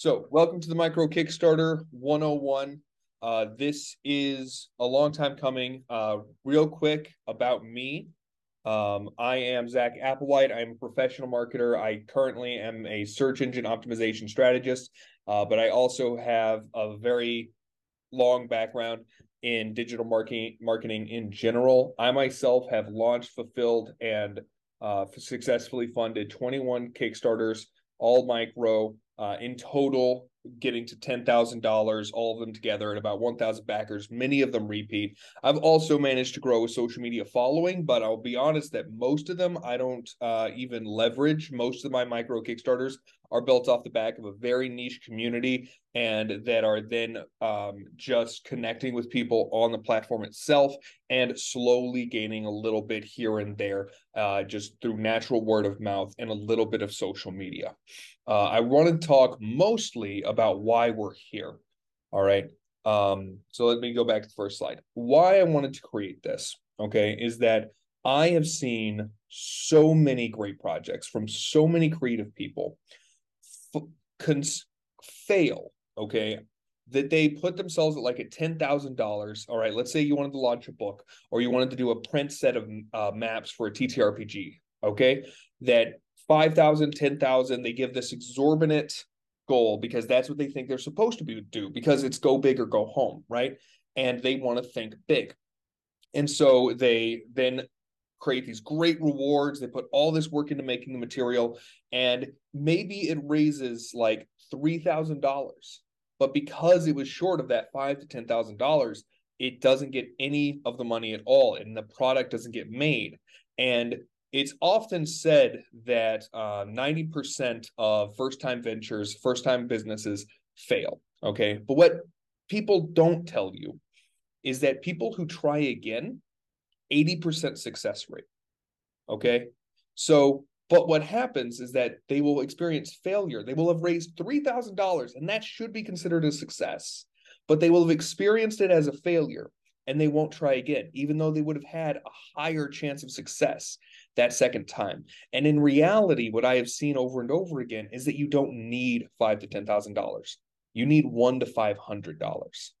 So, welcome to the Micro Kickstarter 101. Uh, this is a long time coming. Uh, real quick about me. Um, I am Zack Applewhite. I'm a professional marketer. I currently am a search engine optimization strategist, uh, but I also have a very long background in digital marketing marketing in general. I myself have launched, fulfilled, and uh, successfully funded 21 Kickstarters, all micro. Uh, in total, getting to $10,000, all of them together, at about 1,000 backers, many of them repeat. I've also managed to grow a social media following, but I'll be honest that most of them I don't uh, even leverage. Most of my micro Kickstarters are built off the back of a very niche community and that are then um, just connecting with people on the platform itself and slowly gaining a little bit here and there uh, just through natural word of mouth and a little bit of social media. Uh, I want to talk mostly about why we're here. All right. Um, so let me go back to the first slide. Why I wanted to create this, okay, is that I have seen so many great projects from so many creative people cons- fail, okay, that they put themselves at like a ten thousand dollars. All right, let's say you wanted to launch a book or you wanted to do a print set of uh, maps for a TTRPG. Okay, that five thousand, ten thousand, they give this exorbitant goal because that's what they think they're supposed to be do because it's go big or go home, right? And they want to think big. And so they then create these great rewards. They put all this work into making the material, and maybe it raises like three thousand dollars. But because it was short of that five to ten thousand dollars, it doesn't get any of the money at all, and the product doesn't get made. And it's often said that uh, 90% of first time ventures, first time businesses fail. Okay. But what people don't tell you is that people who try again 80% success rate. Okay. So, but what happens is that they will experience failure. They will have raised $3,000 and that should be considered a success, but they will have experienced it as a failure and they won't try again, even though they would have had a higher chance of success that second time. And in reality, what I have seen over and over again is that you don't need five to ten thousand dollars. You need one to five hundred dollars.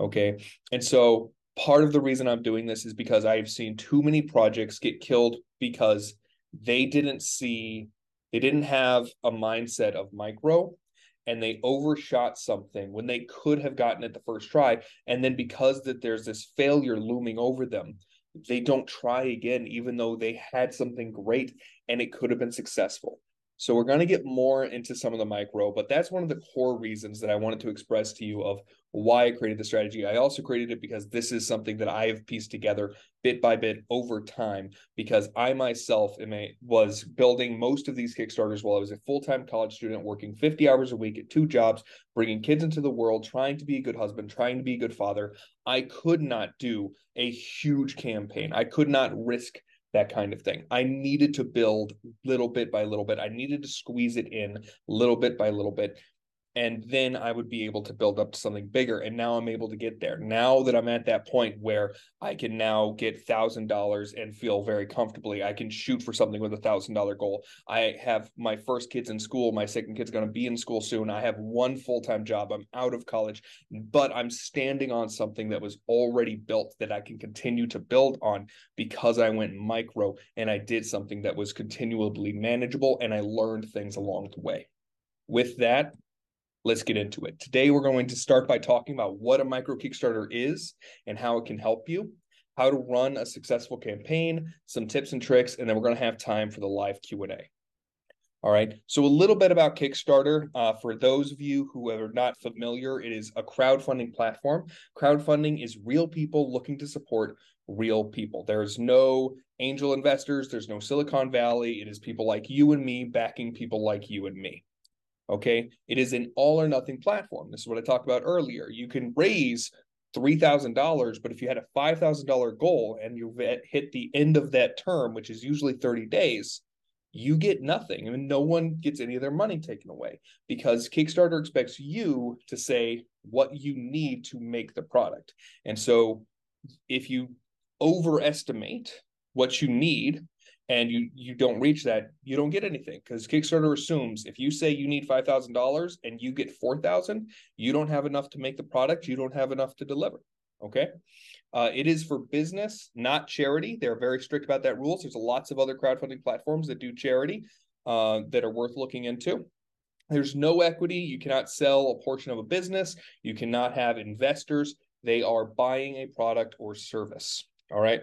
Okay. And so part of the reason I'm doing this is because I've seen too many projects get killed because they didn't see, they didn't have a mindset of micro and they overshot something when they could have gotten it the first try. And then because that there's this failure looming over them, they don't try again, even though they had something great and it could have been successful. So we're going to get more into some of the micro, but that's one of the core reasons that I wanted to express to you of why I created the strategy. I also created it because this is something that I have pieced together bit by bit over time because I myself am a, was building most of these Kickstarters while I was a full-time college student working 50 hours a week at two jobs, bringing kids into the world, trying to be a good husband, trying to be a good father. I could not do a huge campaign. I could not risk that kind of thing. I needed to build little bit by little bit. I needed to squeeze it in little bit by little bit and then I would be able to build up to something bigger. And now I'm able to get there. Now that I'm at that point where I can now get thousand dollars and feel very comfortably, I can shoot for something with a thousand dollar goal. I have my first kids in school. My second kid's going to be in school soon. I have one full time job. I'm out of college, but I'm standing on something that was already built that I can continue to build on because I went micro and I did something that was continually manageable and I learned things along the way. With that, let's get into it. Today, we're going to start by talking about what a micro Kickstarter is and how it can help you, how to run a successful campaign, some tips and tricks, and then we're going to have time for the live Q&A. All right, so a little bit about Kickstarter. Uh, for those of you who are not familiar, it is a crowdfunding platform. Crowdfunding is real people looking to support real people. There's no angel investors, there's no Silicon Valley. It is people like you and me backing people like you and me. Okay. It is an all or nothing platform. This is what I talked about earlier. You can raise $3,000, but if you had a $5,000 goal and you hit the end of that term, which is usually 30 days, you get nothing. I mean, no one gets any of their money taken away because Kickstarter expects you to say what you need to make the product. And so if you overestimate what you need and you you don't reach that, you don't get anything because Kickstarter assumes if you say you need five thousand dollars and you get four thousand, you don't have enough to make the product, you don't have enough to deliver. Okay. Uh, it is for business, not charity. They're very strict about that rules. There's lots of other crowdfunding platforms that do charity uh, that are worth looking into. There's no equity. You cannot sell a portion of a business. You cannot have investors. They are buying a product or service. All right.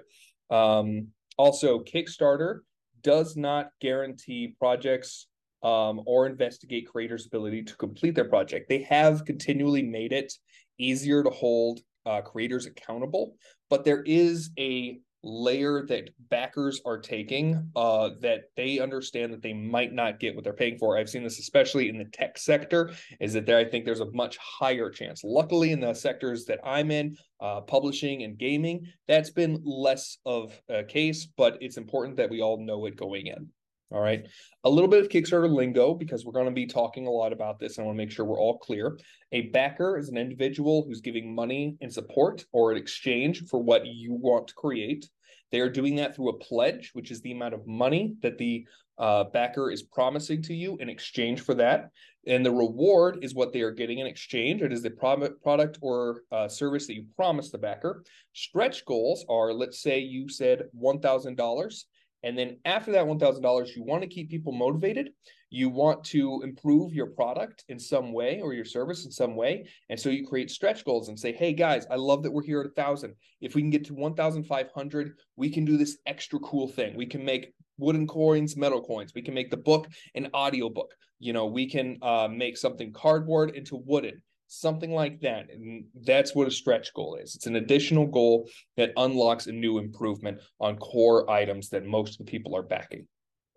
Um, also, Kickstarter does not guarantee projects um, or investigate creators' ability to complete their project. They have continually made it easier to hold uh, creators accountable, but there is a layer that backers are taking uh, that they understand that they might not get what they're paying for. I've seen this especially in the tech sector, is that there I think there's a much higher chance. Luckily, in the sectors that I'm in, uh, publishing and gaming, that's been less of a case, but it's important that we all know it going in. All right. A little bit of Kickstarter lingo because we're going to be talking a lot about this. I want to make sure we're all clear. A backer is an individual who's giving money in support or in exchange for what you want to create. They are doing that through a pledge, which is the amount of money that the uh, backer is promising to you in exchange for that. And the reward is what they are getting in exchange. It is the pro- product or uh, service that you promised the backer. Stretch goals are, let's say you said $1,000 and then after that $1,000, you want to keep people motivated. You want to improve your product in some way or your service in some way. And so you create stretch goals and say, hey guys, I love that we're here at a thousand. If we can get to 1,500, we can do this extra cool thing. We can make wooden coins, metal coins. We can make the book an audio book. You know, we can uh, make something cardboard into wooden something like that. And that's what a stretch goal is. It's an additional goal that unlocks a new improvement on core items that most of the people are backing.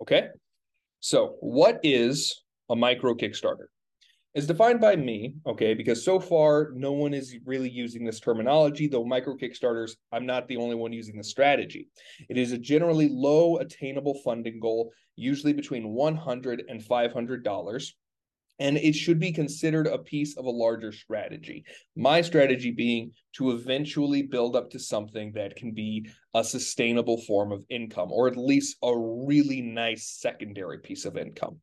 Okay. So, what is a micro Kickstarter? It's defined by me, okay, because so far no one is really using this terminology, though micro Kickstarters, I'm not the only one using the strategy. It is a generally low attainable funding goal, usually between $100 and $500 and it should be considered a piece of a larger strategy. My strategy being to eventually build up to something that can be a sustainable form of income, or at least a really nice secondary piece of income.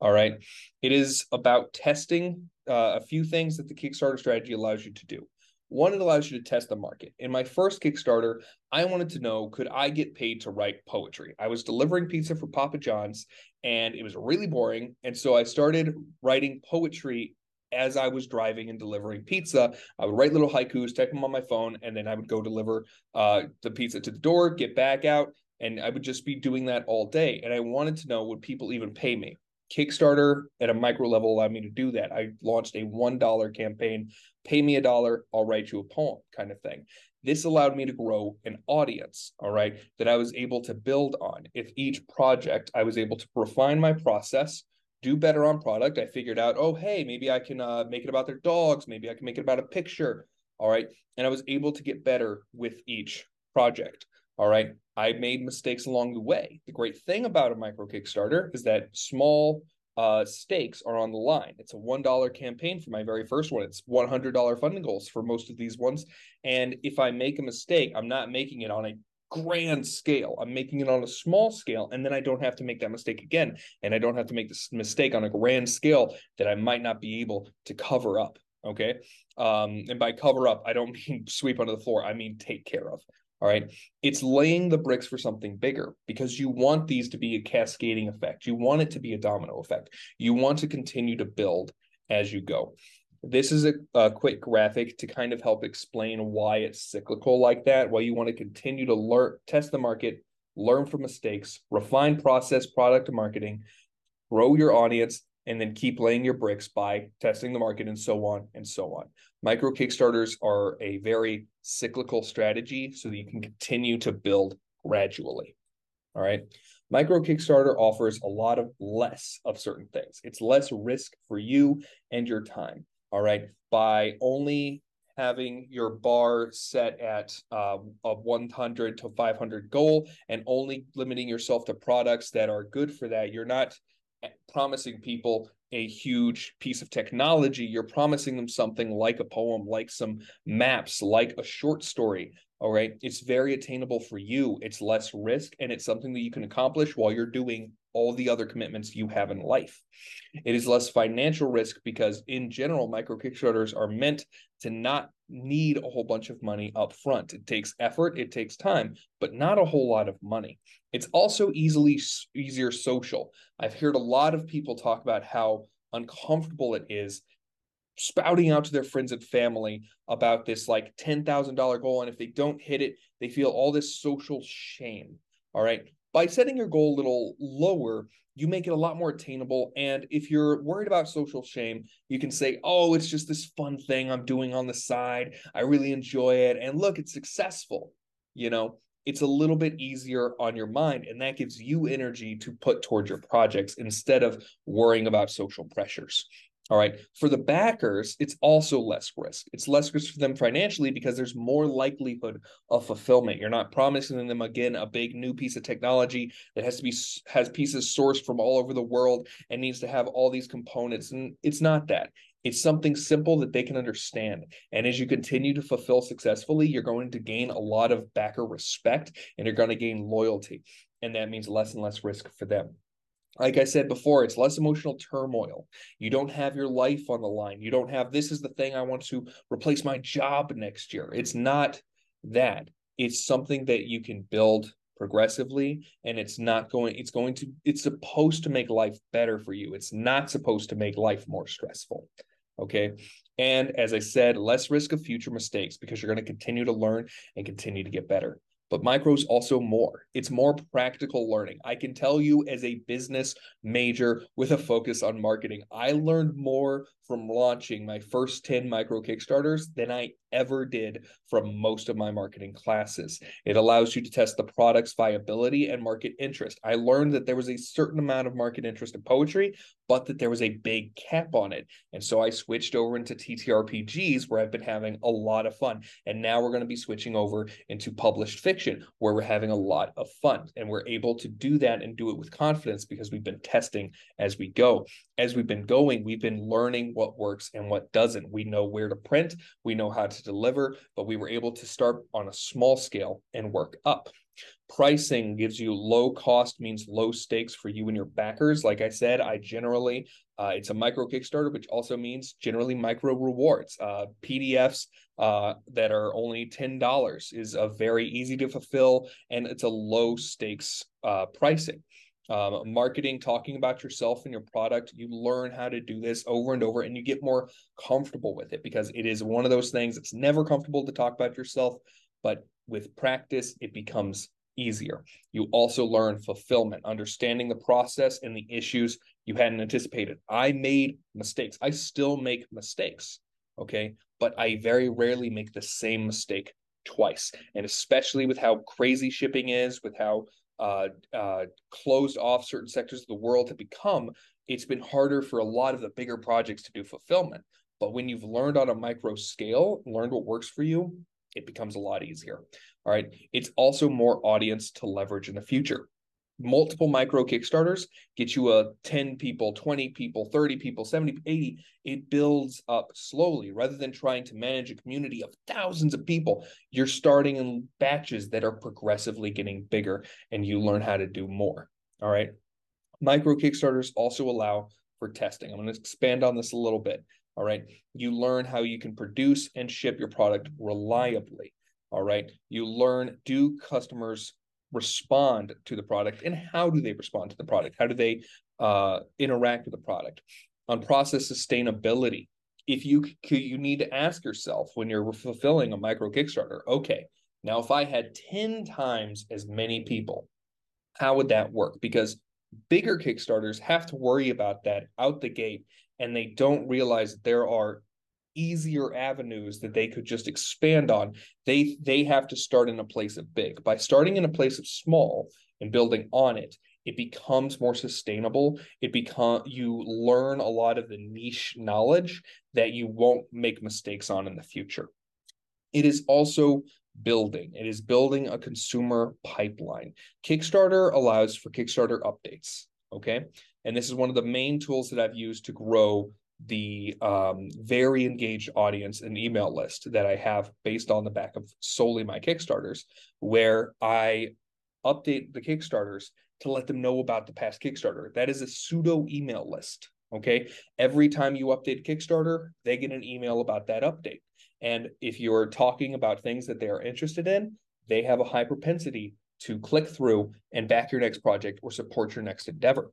All right. It is about testing uh, a few things that the Kickstarter strategy allows you to do. One, it allows you to test the market. In my first Kickstarter, I wanted to know could I get paid to write poetry? I was delivering pizza for Papa John's and it was really boring. And so I started writing poetry as I was driving and delivering pizza. I would write little haikus, type them on my phone, and then I would go deliver uh, the pizza to the door, get back out, and I would just be doing that all day. And I wanted to know would people even pay me? Kickstarter at a micro level allowed me to do that. I launched a $1 campaign, pay me a dollar, I'll write you a poem kind of thing. This allowed me to grow an audience, all right, that I was able to build on. If each project I was able to refine my process, do better on product, I figured out, oh, hey, maybe I can uh, make it about their dogs, maybe I can make it about a picture, all right. And I was able to get better with each project. All right. I made mistakes along the way. The great thing about a micro Kickstarter is that small uh, stakes are on the line. It's a $1 campaign for my very first one. It's $100 funding goals for most of these ones. And if I make a mistake, I'm not making it on a grand scale. I'm making it on a small scale, and then I don't have to make that mistake again. And I don't have to make this mistake on a grand scale that I might not be able to cover up. Okay. Um, and by cover up, I don't mean sweep under the floor, I mean take care of. All right. It's laying the bricks for something bigger because you want these to be a cascading effect. You want it to be a domino effect. You want to continue to build as you go. This is a, a quick graphic to kind of help explain why it's cyclical like that, why you want to continue to learn, test the market, learn from mistakes, refine process, product, marketing, grow your audience, and then keep laying your bricks by testing the market and so on and so on. Micro Kickstarters are a very cyclical strategy so that you can continue to build gradually. All right. Micro Kickstarter offers a lot of less of certain things. It's less risk for you and your time. All right. By only having your bar set at uh, a 100 to 500 goal and only limiting yourself to products that are good for that, you're not promising people a huge piece of technology. You're promising them something like a poem, like some maps, like a short story. All right. It's very attainable for you. It's less risk and it's something that you can accomplish while you're doing all the other commitments you have in life. It is less financial risk because, in general, micro Kickstarters are meant to not need a whole bunch of money up front. It takes effort, it takes time, but not a whole lot of money. It's also easily easier social. I've heard a lot of people talk about how uncomfortable it is spouting out to their friends and family about this like $10,000 goal. And if they don't hit it, they feel all this social shame. All right. By setting your goal a little lower, you make it a lot more attainable. And if you're worried about social shame, you can say, oh, it's just this fun thing I'm doing on the side. I really enjoy it. And look, it's successful. You know, it's a little bit easier on your mind. And that gives you energy to put towards your projects instead of worrying about social pressures. All right. For the backers, it's also less risk. It's less risk for them financially because there's more likelihood of fulfillment. You're not promising them again a big new piece of technology that has to be has pieces sourced from all over the world and needs to have all these components. And it's not that. It's something simple that they can understand. And as you continue to fulfill successfully, you're going to gain a lot of backer respect and you're going to gain loyalty. And that means less and less risk for them like I said before, it's less emotional turmoil. You don't have your life on the line. You don't have this is the thing I want to replace my job next year. It's not that. It's something that you can build progressively and it's not going it's going to it's supposed to make life better for you. It's not supposed to make life more stressful. Okay? And as I said, less risk of future mistakes because you're going to continue to learn and continue to get better but micro's also more. It's more practical learning. I can tell you as a business major with a focus on marketing, I learned more from launching my first 10 micro Kickstarters than I ever did from most of my marketing classes. It allows you to test the product's viability and market interest. I learned that there was a certain amount of market interest in poetry, but that there was a big cap on it. And so I switched over into TTRPGs where I've been having a lot of fun. And now we're going to be switching over into published fiction where we're having a lot of fun. And we're able to do that and do it with confidence because we've been testing as we go. As we've been going, we've been learning what works and what doesn't. We know where to print, we know how to deliver, but we were able to start on a small scale and work up. Pricing gives you low cost means low stakes for you and your backers. Like I said, I generally uh, it's a micro Kickstarter, which also means generally micro rewards. Uh, PDFs uh, that are only ten dollars is a very easy to fulfill, and it's a low stakes uh, pricing um, marketing, talking about yourself and your product. You learn how to do this over and over, and you get more comfortable with it because it is one of those things. It's never comfortable to talk about yourself, but with practice, it becomes easier. You also learn fulfillment, understanding the process and the issues you hadn't anticipated. I made mistakes. I still make mistakes. Okay. But I very rarely make the same mistake twice. And especially with how crazy shipping is, with how uh, uh, closed off certain sectors of the world have become, it's been harder for a lot of the bigger projects to do fulfillment. But when you've learned on a micro scale, learned what works for you, it becomes a lot easier. All right. It's also more audience to leverage in the future multiple micro Kickstarters get you a 10 people, 20 people, 30 people, 70, 80. It builds up slowly rather than trying to manage a community of thousands of people. You're starting in batches that are progressively getting bigger and you learn how to do more. All right. Micro Kickstarters also allow for testing. I'm going to expand on this a little bit. All right. You learn how you can produce and ship your product reliably. All right. You learn do customers respond to the product and how do they respond to the product? How do they uh, interact with the product? On process sustainability, if you you need to ask yourself when you're fulfilling a micro Kickstarter, okay, now if I had 10 times as many people, how would that work? Because bigger Kickstarters have to worry about that out the gate and they don't realize that there are easier avenues that they could just expand on they they have to start in a place of big. By starting in a place of small and building on it it becomes more sustainable. It become you learn a lot of the niche knowledge that you won't make mistakes on in the future. It is also building. It is building a consumer pipeline. Kickstarter allows for kickstarter updates okay and this is one of the main tools that i've used to grow the um, very engaged audience and email list that I have based on the back of solely my Kickstarters, where I update the Kickstarters to let them know about the past Kickstarter. That is a pseudo email list. Okay. Every time you update Kickstarter, they get an email about that update. And if you're talking about things that they are interested in, they have a high propensity to click through and back your next project or support your next endeavor.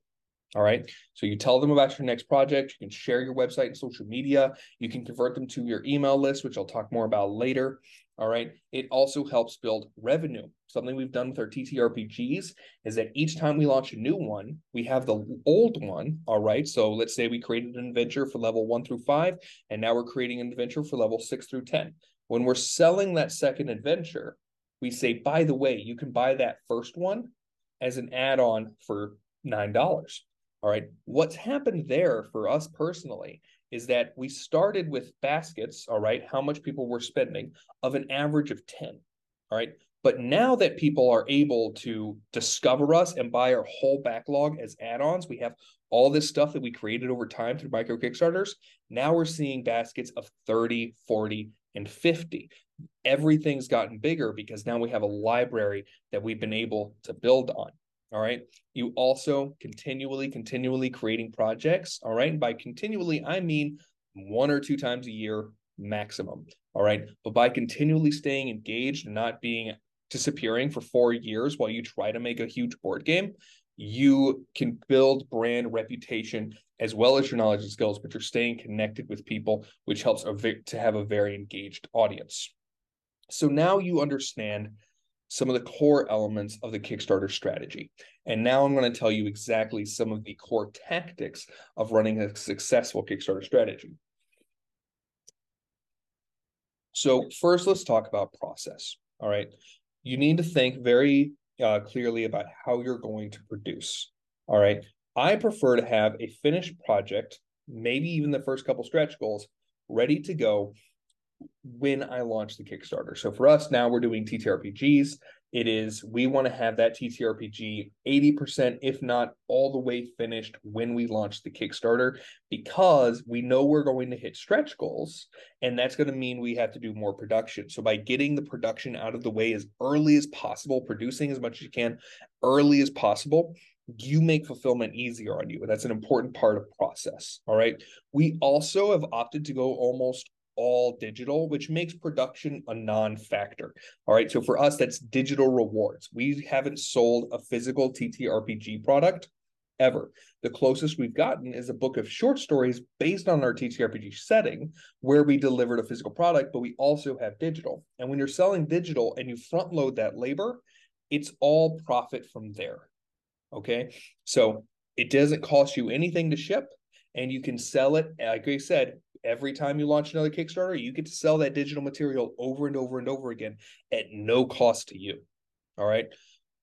All right. So you tell them about your next project. You can share your website and social media. You can convert them to your email list, which I'll talk more about later. All right. It also helps build revenue. Something we've done with our TTRPGs is that each time we launch a new one, we have the old one. All right. So let's say we created an adventure for level one through five, and now we're creating an adventure for level six through 10. When we're selling that second adventure, we say, by the way, you can buy that first one as an add on for $9. All right. What's happened there for us personally is that we started with baskets, all right, how much people were spending of an average of 10. All right. But now that people are able to discover us and buy our whole backlog as add ons, we have all this stuff that we created over time through micro Kickstarters. Now we're seeing baskets of 30, 40, and 50. Everything's gotten bigger because now we have a library that we've been able to build on. All right. You also continually, continually creating projects. All right. And by continually, I mean one or two times a year maximum. All right. But by continually staying engaged and not being disappearing for four years while you try to make a huge board game, you can build brand reputation as well as your knowledge and skills, but you're staying connected with people, which helps to have a very engaged audience. So now you understand some of the core elements of the Kickstarter strategy. And now I'm going to tell you exactly some of the core tactics of running a successful Kickstarter strategy. So first, let's talk about process. All right. You need to think very uh, clearly about how you're going to produce. All right. I prefer to have a finished project, maybe even the first couple stretch goals, ready to go when I launch the Kickstarter. So for us now, we're doing TTRPGs. It is we want to have that TTRPG 80%, if not all the way finished when we launch the Kickstarter, because we know we're going to hit stretch goals. And that's going to mean we have to do more production. So by getting the production out of the way as early as possible, producing as much as you can early as possible, you make fulfillment easier on you. And that's an important part of process. All right. We also have opted to go almost all digital, which makes production a non factor. All right. So for us, that's digital rewards. We haven't sold a physical TTRPG product ever. The closest we've gotten is a book of short stories based on our TTRPG setting where we delivered a physical product, but we also have digital. And when you're selling digital and you front load that labor, it's all profit from there. Okay. So it doesn't cost you anything to ship and you can sell it, like I said, every time you launch another Kickstarter, you get to sell that digital material over and over and over again at no cost to you. All right.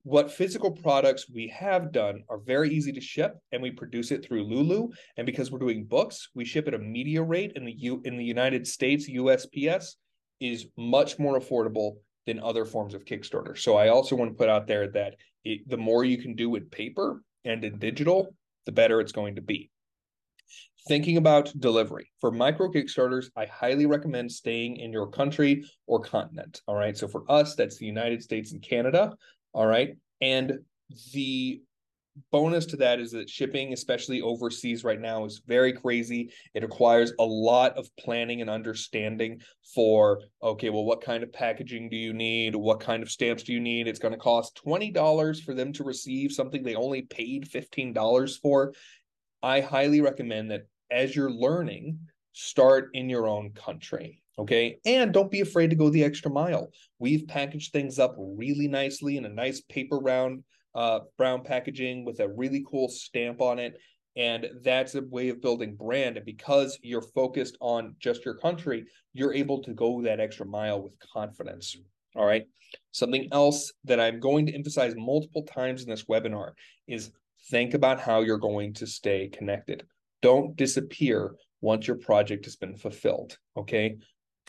What physical products we have done are very easy to ship, and we produce it through Lulu. And because we're doing books, we ship at a media rate in the U in the United States. USPS is much more affordable than other forms of Kickstarter. So I also want to put out there that it, the more you can do with paper and in digital, the better it's going to be thinking about delivery. For micro kickstarters i highly recommend staying in your country or continent all right? So for us that's the united states and canada all right? And the bonus to that is that shipping especially overseas right now is very crazy. It requires a lot of planning and understanding for okay well what kind of packaging do you need? What kind of stamps do you need? It's going to cost $20 for them to receive something they only paid $15 for. I highly recommend that as you're learning, start in your own country. Okay. And don't be afraid to go the extra mile. We've packaged things up really nicely in a nice paper round, uh, brown packaging with a really cool stamp on it. And that's a way of building brand. And because you're focused on just your country, you're able to go that extra mile with confidence. All right. Something else that I'm going to emphasize multiple times in this webinar is think about how you're going to stay connected. Don't disappear once your project has been fulfilled. Okay.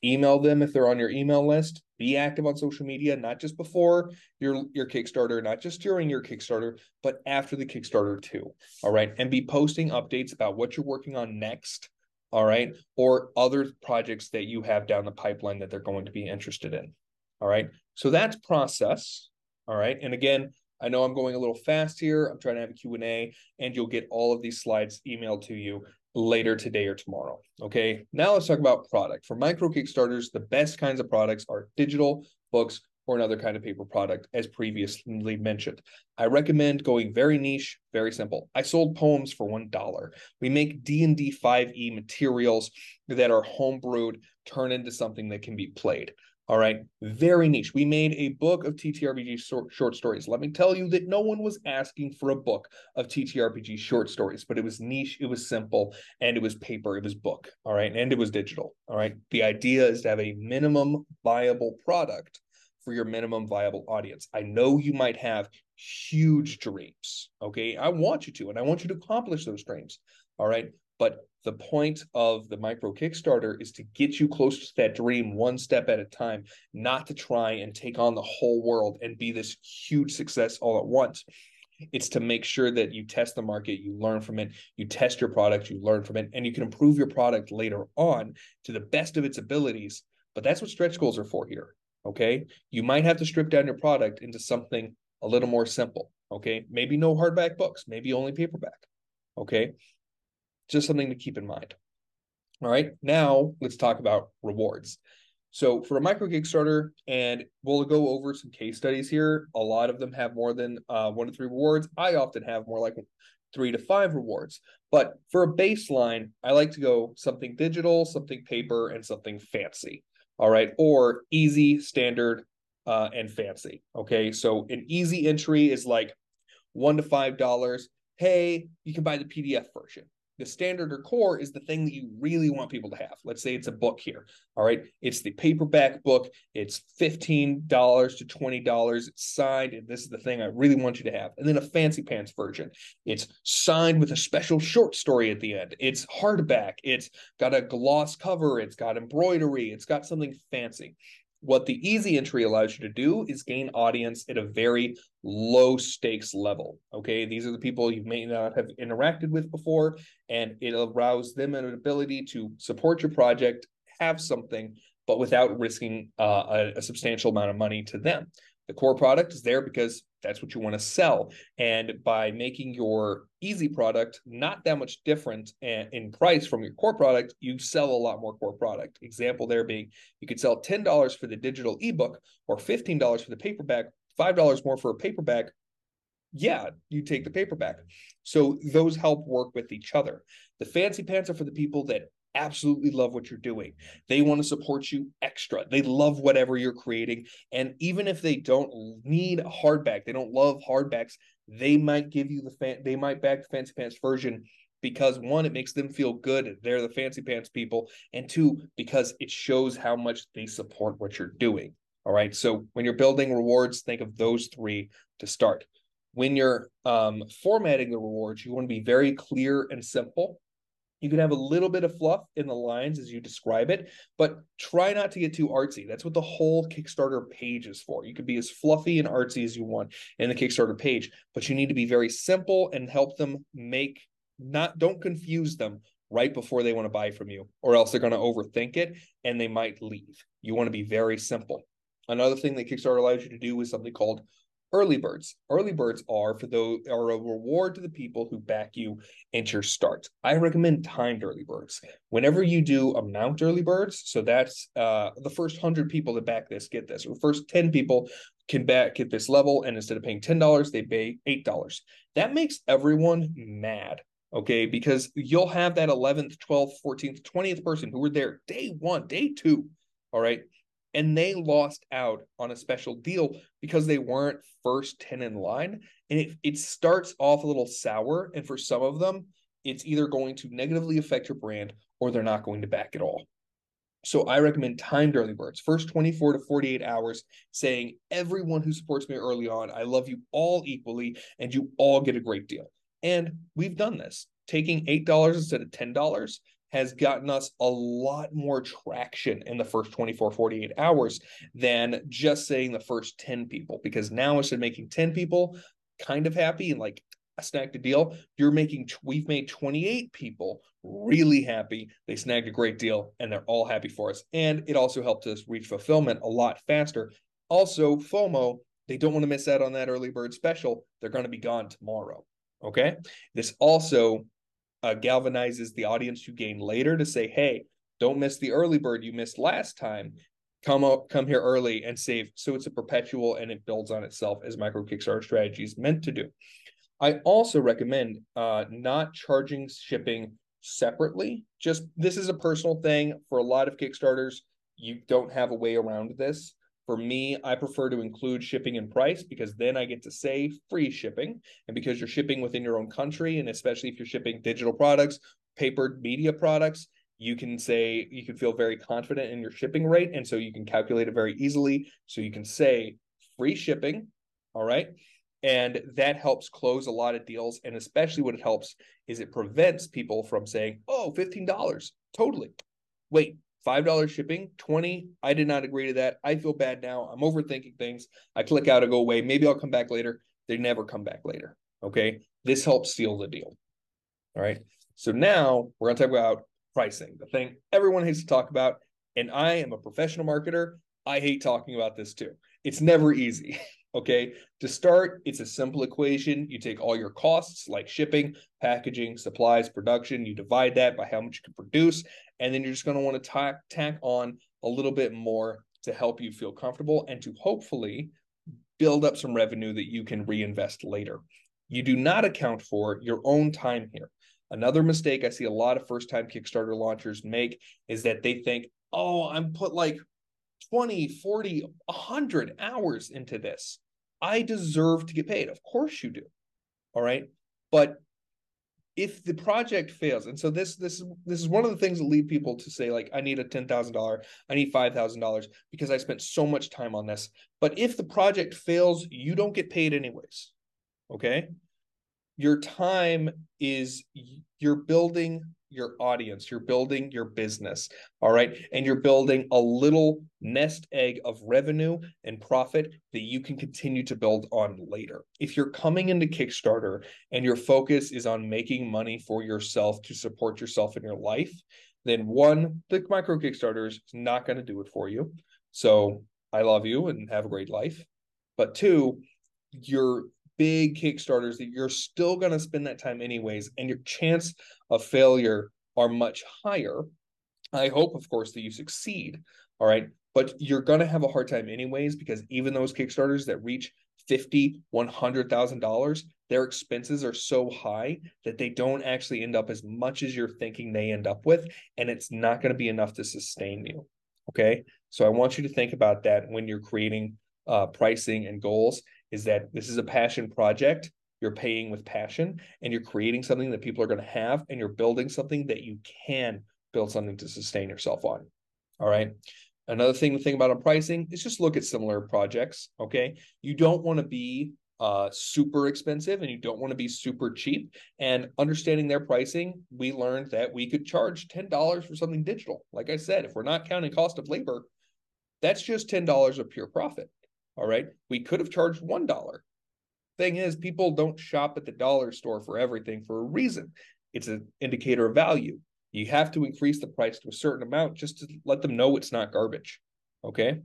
Email them if they're on your email list. Be active on social media, not just before your, your Kickstarter, not just during your Kickstarter, but after the Kickstarter too. All right. And be posting updates about what you're working on next all right, or other projects that you have down the pipeline that they're going to be interested in. All right. So that's process. All right. And again, I know I'm going a little fast here. I'm trying to have a Q&A and you'll get all of these slides emailed to you later today or tomorrow. Okay. Now let's talk about product. For micro Kickstarters, the best kinds of products are digital books or another kind of paper product, as previously mentioned. I recommend going very niche, very simple. I sold poems for $1. We make D&D 5e materials that are homebrewed, turn into something that can be played. All right, very niche. We made a book of TTRPG short, stories. Let me tell you that no one was asking for a book of TTRPG short stories, but it was niche, it was simple, and it was paper, it was book. All right, and it was digital. All right, the idea is to have a minimum viable product for your minimum viable audience. I know you might have huge dreams. Okay, I want you to, and I want you to accomplish those dreams. All right, but the point of the micro Kickstarter is to get you close to that dream one step at a time, not to try and take on the whole world and be this huge success all at once. It's to make sure that you test the market, you learn from it, you test your product, you learn from it, and you can improve your product later on to the best of its abilities. But that's what stretch goals are for here. Okay. You might have to strip down your product into something a little more simple. Okay. Maybe no hardback books, maybe only paperback. Okay just something to keep in mind. All right, now let's talk about rewards. So for a micro Kickstarter, and we'll go over some case studies here. A lot of them have more than uh, one to three rewards. I often have more like three to five rewards. But for a baseline, I like to go something digital, something paper, and something fancy. All right, or easy, standard, uh, and fancy. Okay, so an easy entry is like one to five dollars. Hey, you can buy the PDF version the standard or core is the thing that you really want people to have. Let's say it's a book here. All right. It's the paperback book. It's $15 to $20. It's signed. And this is the thing I really want you to have. And then a fancy pants version. It's signed with a special short story at the end. It's hardback. It's got a gloss cover. It's got embroidery. It's got something fancy. What the easy entry allows you to do is gain audience at a very low stakes level. Okay, these are the people you may not have interacted with before, and it allows them an ability to support your project, have something, but without risking uh, a, a substantial amount of money to them. The core product is there because that's what you want to sell. And by making your easy product not that much different in price from your core product, you sell a lot more core product. Example there being you could sell $10 for the digital ebook or $15 for the paperback, $5 more for a paperback. Yeah, you take the paperback. So those help work with each other. The fancy pants are for the people that absolutely love what you're doing. They want to support you extra. They love whatever you're creating. And even if they don't need a hardback, they don't love hardbacks, they might give you the fan, they might back the fancy pants version because one, it makes them feel good. They're the fancy pants people. And two, because it shows how much they support what you're doing. All right. So when you're building rewards, think of those three to start. When you're um, formatting the rewards, you want to be very clear and simple you can have a little bit of fluff in the lines as you describe it, but try not to get too artsy. That's what the whole Kickstarter page is for. You can be as fluffy and artsy as you want in the Kickstarter page, but you need to be very simple and help them make not don't confuse them right before they want to buy from you, or else they're going to overthink it and they might leave. You want to be very simple. Another thing that Kickstarter allows you to do is something called early birds. Early birds are for those are a reward to the people who back you into your start. I recommend timed early birds. Whenever you do amount early birds, so that's uh the first hundred people that back this get this, or first 10 people can back at this level, and instead of paying $10, they pay $8. That makes everyone mad. Okay, because you'll have that 11th, 12th, 14th, 20th person who were there day one, day two. All right and they lost out on a special deal because they weren't first 10 in line. And it, it starts off a little sour and for some of them it's either going to negatively affect your brand or they're not going to back at all. So i recommend timed early birds first 24 to 48 hours saying everyone who supports me early on i love you all equally and you all get a great deal. And we've done this taking $8 instead of $10 has gotten us a lot more traction in the first 24, 48 hours than just saying the first 10 people. Because now instead of making 10 people kind of happy and like snagged a deal, you're making, we've made 28 people really happy. They snagged a great deal and they're all happy for us. And it also helped us reach fulfillment a lot faster. Also, FOMO, they don't want to miss out on that early bird special. They're going to be gone tomorrow. Okay. This also uh, galvanizes the audience you gain later to say, hey, don't miss the early bird you missed last time. Come up, come here early and save. So it's a perpetual and it builds on itself as micro Kickstarter strategy is meant to do. I also recommend uh, not charging shipping separately. Just this is a personal thing for a lot of Kickstarters. You don't have a way around this. For me, I prefer to include shipping and price because then I get to say free shipping. And because you're shipping within your own country, and especially if you're shipping digital products, papered media products, you can say you can feel very confident in your shipping rate. And so you can calculate it very easily. So you can say free shipping. All right. And that helps close a lot of deals. And especially what it helps is it prevents people from saying, oh, $15. Totally. Wait, $5 shipping, 20. I did not agree to that. I feel bad now. I'm overthinking things. I click out and go away. Maybe I'll come back later. They never come back later. Okay. This helps seal the deal. All right. So now we're going to talk about pricing, the thing everyone hates to talk about. And I am a professional marketer. I hate talking about this too. It's never easy. Okay. To start, it's a simple equation. You take all your costs like shipping, packaging, supplies, production, you divide that by how much you can produce. And then you're just going to want to tack, tack on a little bit more to help you feel comfortable and to hopefully build up some revenue that you can reinvest later. You do not account for your own time here. Another mistake I see a lot of first time Kickstarter launchers make is that they think, oh, I'm put like 20, 40, 100 hours into this. I deserve to get paid. Of course you do. All right. But if the project fails, and so this this this is one of the things that lead people to say, like, I need a ten thousand dollar, I need five thousand dollars because I spent so much time on this. But if the project fails, you don't get paid anyways. Okay. Your time is you're building your audience, you're building your business, all right? And you're building a little nest egg of revenue and profit that you can continue to build on later. If you're coming into Kickstarter and your focus is on making money for yourself to support yourself in your life, then one, the micro Kickstarter is not going to do it for you. So I love you and have a great life. But two, you're big Kickstarters that you're still going to spend that time anyways, and your chance of failure are much higher. I hope, of course, that you succeed. All right. But you're going to have a hard time anyways, because even those Kickstarters that reach fifty, one hundred thousand dollars, their expenses are so high that they don't actually end up as much as you're thinking they end up with, and it's not going to be enough to sustain you. Okay, so I want you to think about that when you're creating uh, pricing and goals is that this is a passion project. You're paying with passion and you're creating something that people are going to have and you're building something that you can build something to sustain yourself on. All right. Another thing to think about on pricing is just look at similar projects. Okay. You don't want to be uh, super expensive and you don't want to be super cheap. And understanding their pricing, we learned that we could charge $10 for something digital. Like I said, if we're not counting cost of labor, that's just $10 of pure profit. All right. We could have charged $1. Thing is, people don't shop at the dollar store for everything for a reason. It's an indicator of value. You have to increase the price to a certain amount just to let them know it's not garbage. Okay.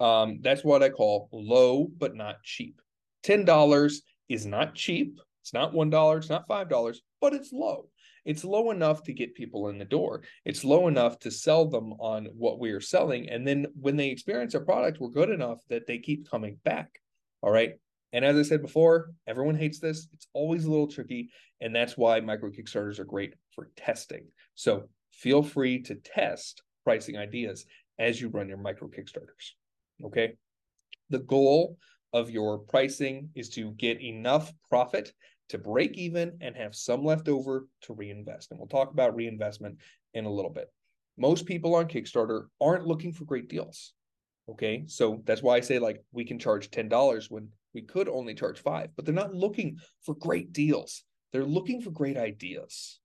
Um, that's what I call low but not cheap. $10 is not cheap. It's not $1, it's not $5, but it's low it's low enough to get people in the door. It's low enough to sell them on what we are selling. And then when they experience our product, we're good enough that they keep coming back. All right. And as I said before, everyone hates this. It's always a little tricky. And that's why micro Kickstarters are great for testing. So feel free to test pricing ideas as you run your micro Kickstarters. Okay. The goal of your pricing is to get enough profit to break even and have some left over to reinvest. And we'll talk about reinvestment in a little bit. Most people on Kickstarter aren't looking for great deals. Okay. So that's why I say, like, we can charge $10 when we could only charge five, but they're not looking for great deals. They're looking for great ideas.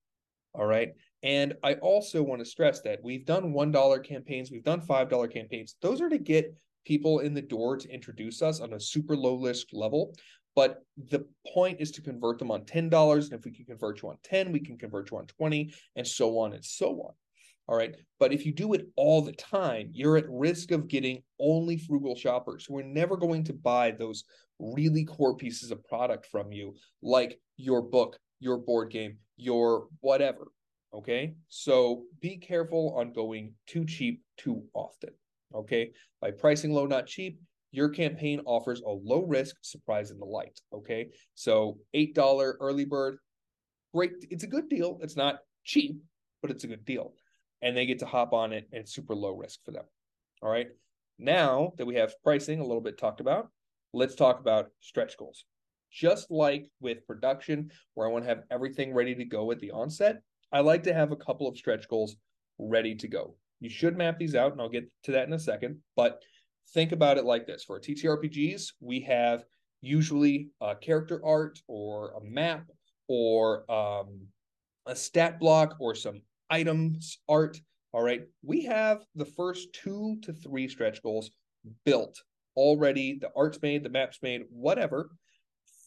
All right. And I also want to stress that we've done $1 campaigns, we've done $5 campaigns. Those are to get people in the door to introduce us on a super low risk level. But the point is to convert them on $10. And if we can convert you on 10, we can convert you on 20 and so on and so on. All right. But if you do it all the time, you're at risk of getting only frugal shoppers who are never going to buy those really core pieces of product from you, like your book, your board game, your whatever. Okay. So be careful on going too cheap too often. Okay. By pricing low, not cheap, your campaign offers a low risk surprise in the light. Okay. So $8 early bird, great. It's a good deal. It's not cheap, but it's a good deal and they get to hop on it and super low risk for them. All right. Now that we have pricing a little bit talked about, let's talk about stretch goals. Just like with production, where I want to have everything ready to go at the onset, I like to have a couple of stretch goals ready to go. You should map these out, and I'll get to that in a second. But think about it like this for TTRPGs, we have usually a character art or a map or um, a stat block or some items art. All right. We have the first two to three stretch goals built already. The art's made, the map's made, whatever.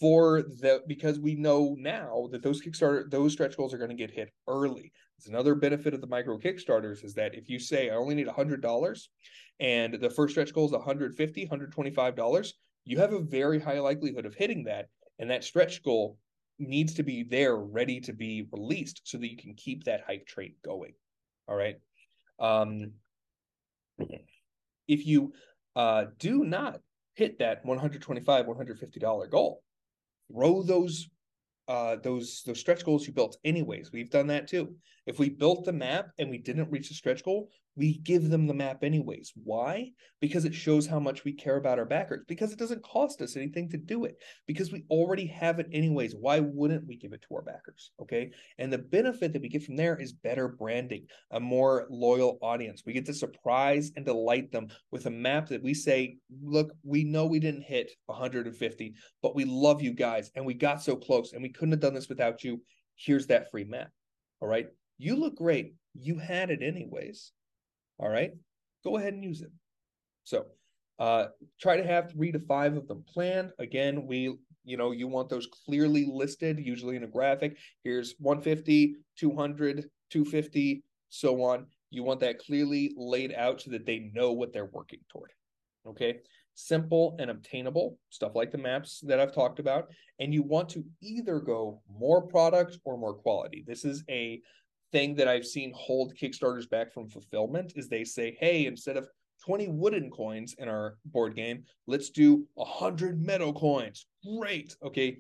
For the because we know now that those Kickstarter, those stretch goals are going to get hit early. It's another benefit of the micro Kickstarters is that if you say I only need a hundred dollars and the first stretch goal is $150, 125 dollars, you have a very high likelihood of hitting that. And that stretch goal needs to be there ready to be released so that you can keep that hype train going. All right. Um, if you uh, do not hit that 125 $150 goal, throw those uh, those those stretch goals you built anyways. We've done that too. If we built the map and we didn't reach the stretch goal, we give them the map anyways. Why? Because it shows how much we care about our backers. Because it doesn't cost us anything to do it. Because we already have it anyways. Why wouldn't we give it to our backers? Okay. And the benefit that we get from there is better branding, a more loyal audience. We get to surprise and delight them with a map that we say, look, we know we didn't hit 150, but we love you guys and we got so close and we couldn't have done this without you. Here's that free map. All right. You look great. You had it anyways. All right. Go ahead and use it. So uh, try to have three to five of them planned. Again, we, you know, you want those clearly listed, usually in a graphic. Here's 150, 200, 250, so on. You want that clearly laid out so that they know what they're working toward. Okay. Simple and obtainable, stuff like the maps that I've talked about. And you want to either go more product or more quality. This is a thing that I've seen hold Kickstarters back from fulfillment is they say, hey, instead of 20 wooden coins in our board game, let's do 100 metal coins. Great. Okay.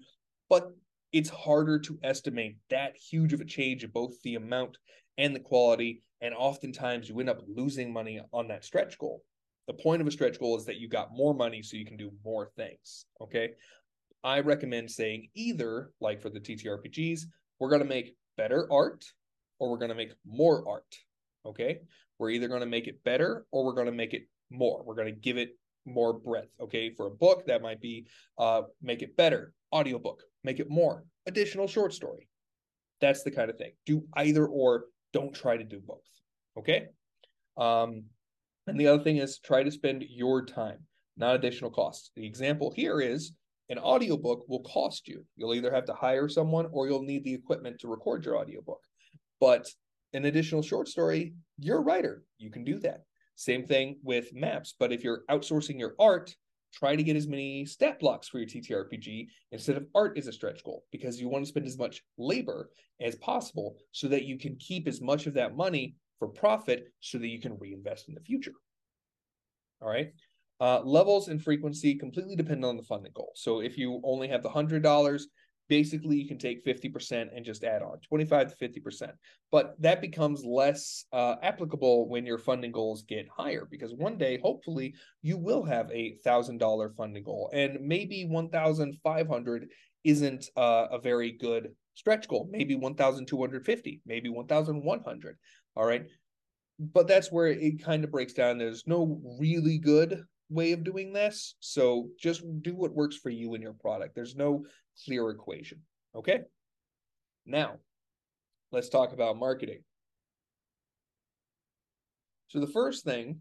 But it's harder to estimate that huge of a change in both the amount and the quality. And oftentimes you end up losing money on that stretch goal. The point of a stretch goal is that you got more money so you can do more things. Okay. I recommend saying either, like for the TTRPGs, we're going to make better art or we're going to make more art. Okay. We're either going to make it better or we're going to make it more. We're going to give it more breadth. Okay. For a book, that might be uh, make it better, audiobook, make it more, additional short story. That's the kind of thing. Do either or, don't try to do both. Okay. Um, and the other thing is try to spend your time, not additional costs. The example here is an audiobook will cost you. You'll either have to hire someone or you'll need the equipment to record your audiobook. But an additional short story, you're a writer. You can do that. Same thing with maps. But if you're outsourcing your art, try to get as many stat blocks for your TTRPG instead of art as a stretch goal because you want to spend as much labor as possible so that you can keep as much of that money for profit so that you can reinvest in the future. All right. Uh, levels and frequency completely depend on the funding goal. So if you only have the $100, basically you can take 50% and just add on 25 to 50%. But that becomes less uh, applicable when your funding goals get higher because one day, hopefully, you will have a $1,000 funding goal and maybe 1,500 isn't uh, a very good stretch goal, maybe 1,250, maybe 1,100. All right. But that's where it kind of breaks down. There's no really good way of doing this. So just do what works for you and your product. There's no clear equation. Okay. Now, let's talk about marketing. So the first thing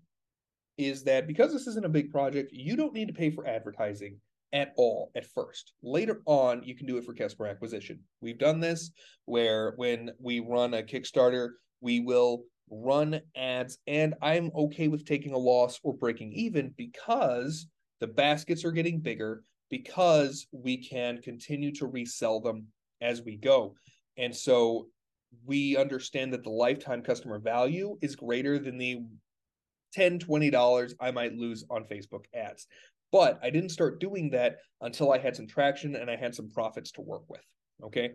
is that because this isn't a big project, you don't need to pay for advertising at all at first. Later on, you can do it for customer acquisition. We've done this where when we run a Kickstarter, we will run ads, and I'm okay with taking a loss or breaking even because the baskets are getting bigger, because we can continue to resell them as we go. And so we understand that the lifetime customer value is greater than the 10 $20 I might lose on Facebook ads. But I didn't start doing that until I had some traction and I had some profits to work with. Okay.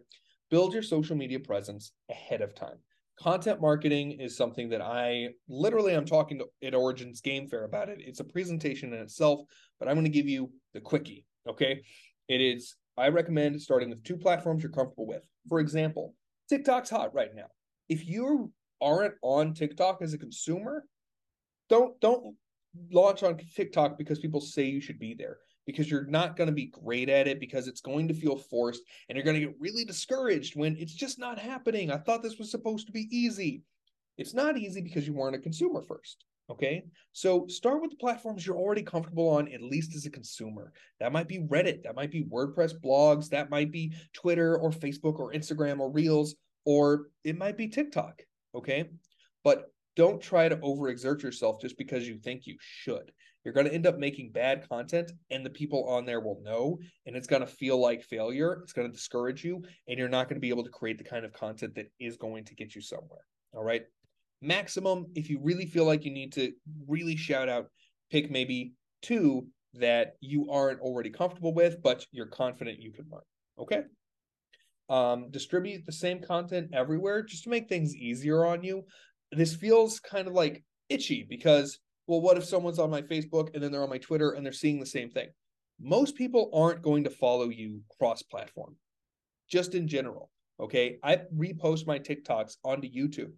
Build your social media presence ahead of time. Content marketing is something that I literally I'm talking to at Origins Game Fair about it. It's a presentation in itself, but I'm going to give you the quickie. Okay. It is, I recommend starting with two platforms you're comfortable with. For example, TikTok's hot right now. If you aren't on TikTok as a consumer, don't don't launch on TikTok because people say you should be there because you're not going to be great at it because it's going to feel forced and you're going to get really discouraged when it's just not happening. I thought this was supposed to be easy. It's not easy because you weren't a consumer first. Okay. So start with the platforms you're already comfortable on, at least as a consumer. That might be Reddit, that might be WordPress blogs, that might be Twitter or Facebook or Instagram or Reels, or it might be TikTok. Okay. But don't try to overexert yourself just because you think you should. You're going to end up making bad content, and the people on there will know, and it's going to feel like failure. It's going to discourage you, and you're not going to be able to create the kind of content that is going to get you somewhere. All right. Maximum, if you really feel like you need to really shout out, pick maybe two that you aren't already comfortable with, but you're confident you can learn. Okay. Um, distribute the same content everywhere just to make things easier on you this feels kind of like itchy because well what if someone's on my facebook and then they're on my twitter and they're seeing the same thing most people aren't going to follow you cross platform just in general okay i repost my tiktoks onto youtube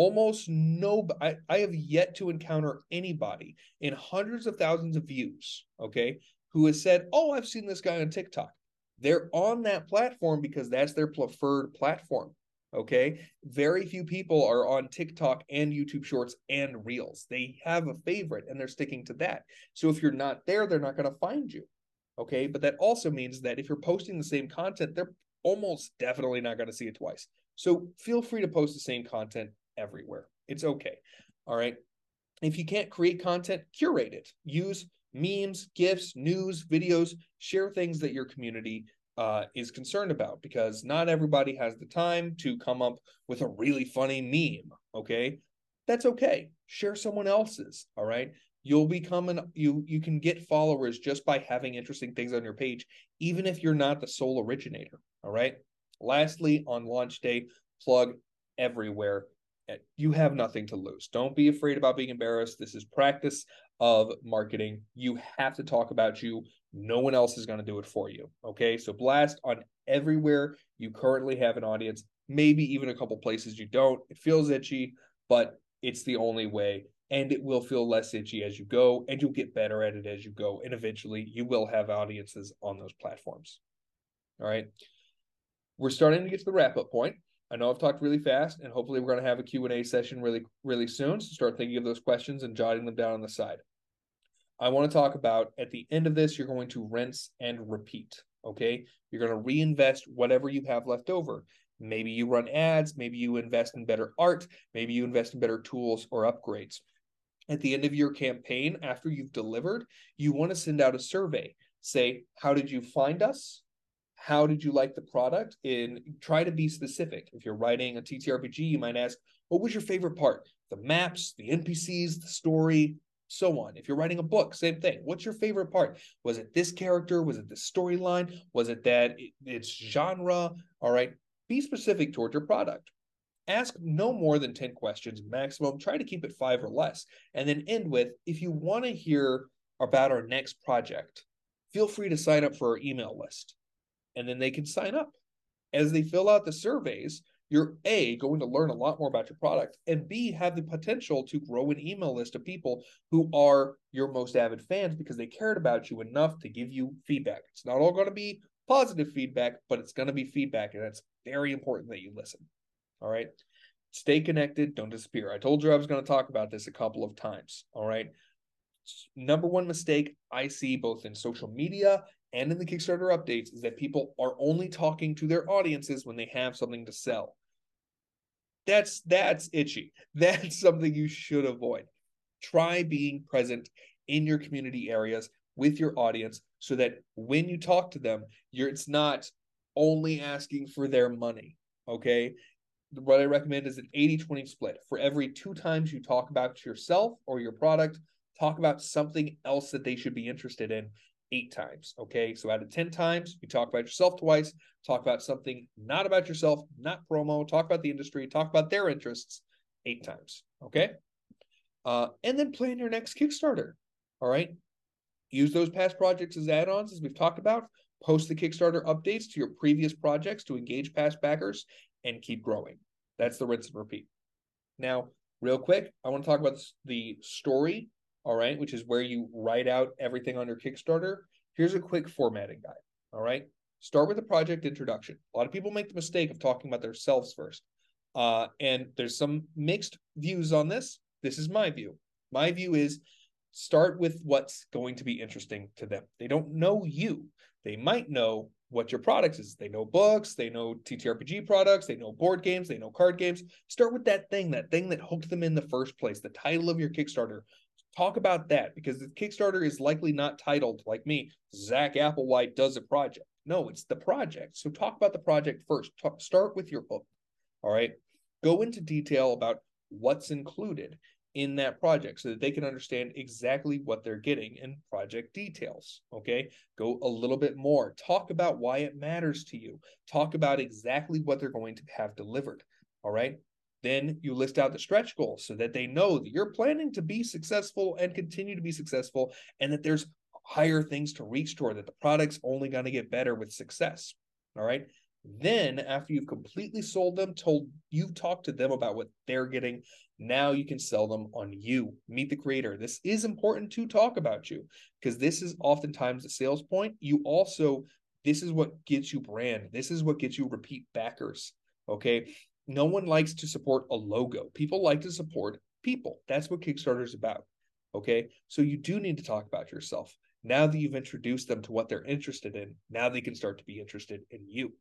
almost no I, I have yet to encounter anybody in hundreds of thousands of views okay who has said oh i've seen this guy on tiktok they're on that platform because that's their preferred platform Okay. Very few people are on TikTok and YouTube Shorts and Reels. They have a favorite and they're sticking to that. So if you're not there, they're not going to find you. Okay. But that also means that if you're posting the same content, they're almost definitely not going to see it twice. So feel free to post the same content everywhere. It's okay. All right. If you can't create content, curate it. Use memes, GIFs, news, videos, share things that your community uh, is concerned about because not everybody has the time to come up with a really funny meme. Okay, that's okay. Share someone else's. All right, you'll become an you you can get followers just by having interesting things on your page, even if you're not the sole originator. All right. Lastly, on launch day, plug everywhere. You have nothing to lose. Don't be afraid about being embarrassed. This is practice of marketing. You have to talk about you. No one else is going to do it for you. Okay. So blast on everywhere you currently have an audience, maybe even a couple places you don't. It feels itchy, but it's the only way. And it will feel less itchy as you go, and you'll get better at it as you go. And eventually you will have audiences on those platforms. All right. We're starting to get to the wrap up point. I know I've talked really fast, and hopefully we're going to have a Q&A session really, really soon. So start thinking of those questions and jotting them down on the side. I want to talk about at the end of this, you're going to rinse and repeat. Okay. You're going to reinvest whatever you have left over. Maybe you run ads, maybe you invest in better art, maybe you invest in better tools or upgrades. At the end of your campaign, after you've delivered, you want to send out a survey. Say, how did you find us? How did you like the product? And try to be specific. If you're writing a TTRPG, you might ask, what was your favorite part? The maps, the NPCs, the story, so on. If you're writing a book, same thing. What's your favorite part? Was it this character? Was it the storyline? Was it that it's genre? All right. Be specific toward your product. Ask no more than 10 questions maximum. Try to keep it five or less. And then end with if you want to hear about our next project, feel free to sign up for our email list. And then they can sign up. As they fill out the surveys, you're A, going to learn a lot more about your product, and B, have the potential to grow an email list of people who are your most avid fans because they cared about you enough to give you feedback. It's not all going to be positive feedback, but it's going to be feedback, and that's very important that you listen. All right. Stay connected, don't disappear. I told you I was going to talk about this a couple of times. All right. Number one mistake I see both in social media and in the Kickstarter updates is that people are only talking to their audiences when they have something to sell. That's that's itchy. That's something you should avoid. Try being present in your community areas with your audience so that when you talk to them, you're it's not only asking for their money. Okay. What I recommend is an 80 20 split. For every two times you talk about yourself or your product, talk about something else that they should be interested in eight times. Okay. So out of 10 times, you talk about yourself twice, talk about something not about yourself, not promo, talk about the industry, talk about their interests eight times. Okay. Uh, and then plan your next Kickstarter. All right. Use those past projects as add ons, as we've talked about. Post the Kickstarter updates to your previous projects to engage past backers and keep growing. That's the rinse and repeat. Now, real quick, I want to talk about the story all right, which is where you write out everything on your Kickstarter. Here's a quick formatting guide. All right. Start with a project introduction. A lot of people make the mistake of talking about themselves first. Uh, and there's some mixed views on this. This is my view. My view is start with what's going to be interesting to them. They don't know you. They might know what your product is. They know books, they know TTRPG products, they know board games, they know card games. Start with that thing, that thing that hooked them in the first place, the title of your Kickstarter talk about that because the Kickstarter is likely not titled like me, Zack Applewhite does a project. No, it's the project. So talk about the project first. Talk, start with your book. All right. Go into detail about what's included in that project so that they can understand exactly what they're getting in project details. Okay. Go a little bit more. Talk about why it matters to you. Talk about exactly what they're going to have delivered. All right. Then you list out the stretch goals so that they know that you're planning to be successful and continue to be successful, and that there's higher things to reach toward, that the product's only going to get better with success. All right. Then, after you've completely sold them, told you've talked to them about what they're getting, now you can sell them on you. Meet the creator. This is important to talk about you because this is oftentimes the sales point. You also, this is what gets you brand. This is what gets you repeat backers. Okay no one likes to support a logo. People like to support people. That's what Kickstarter is about. Okay. So you do need to talk about yourself. Now that you've introduced them to what they're interested in, now they can start to be interested in you.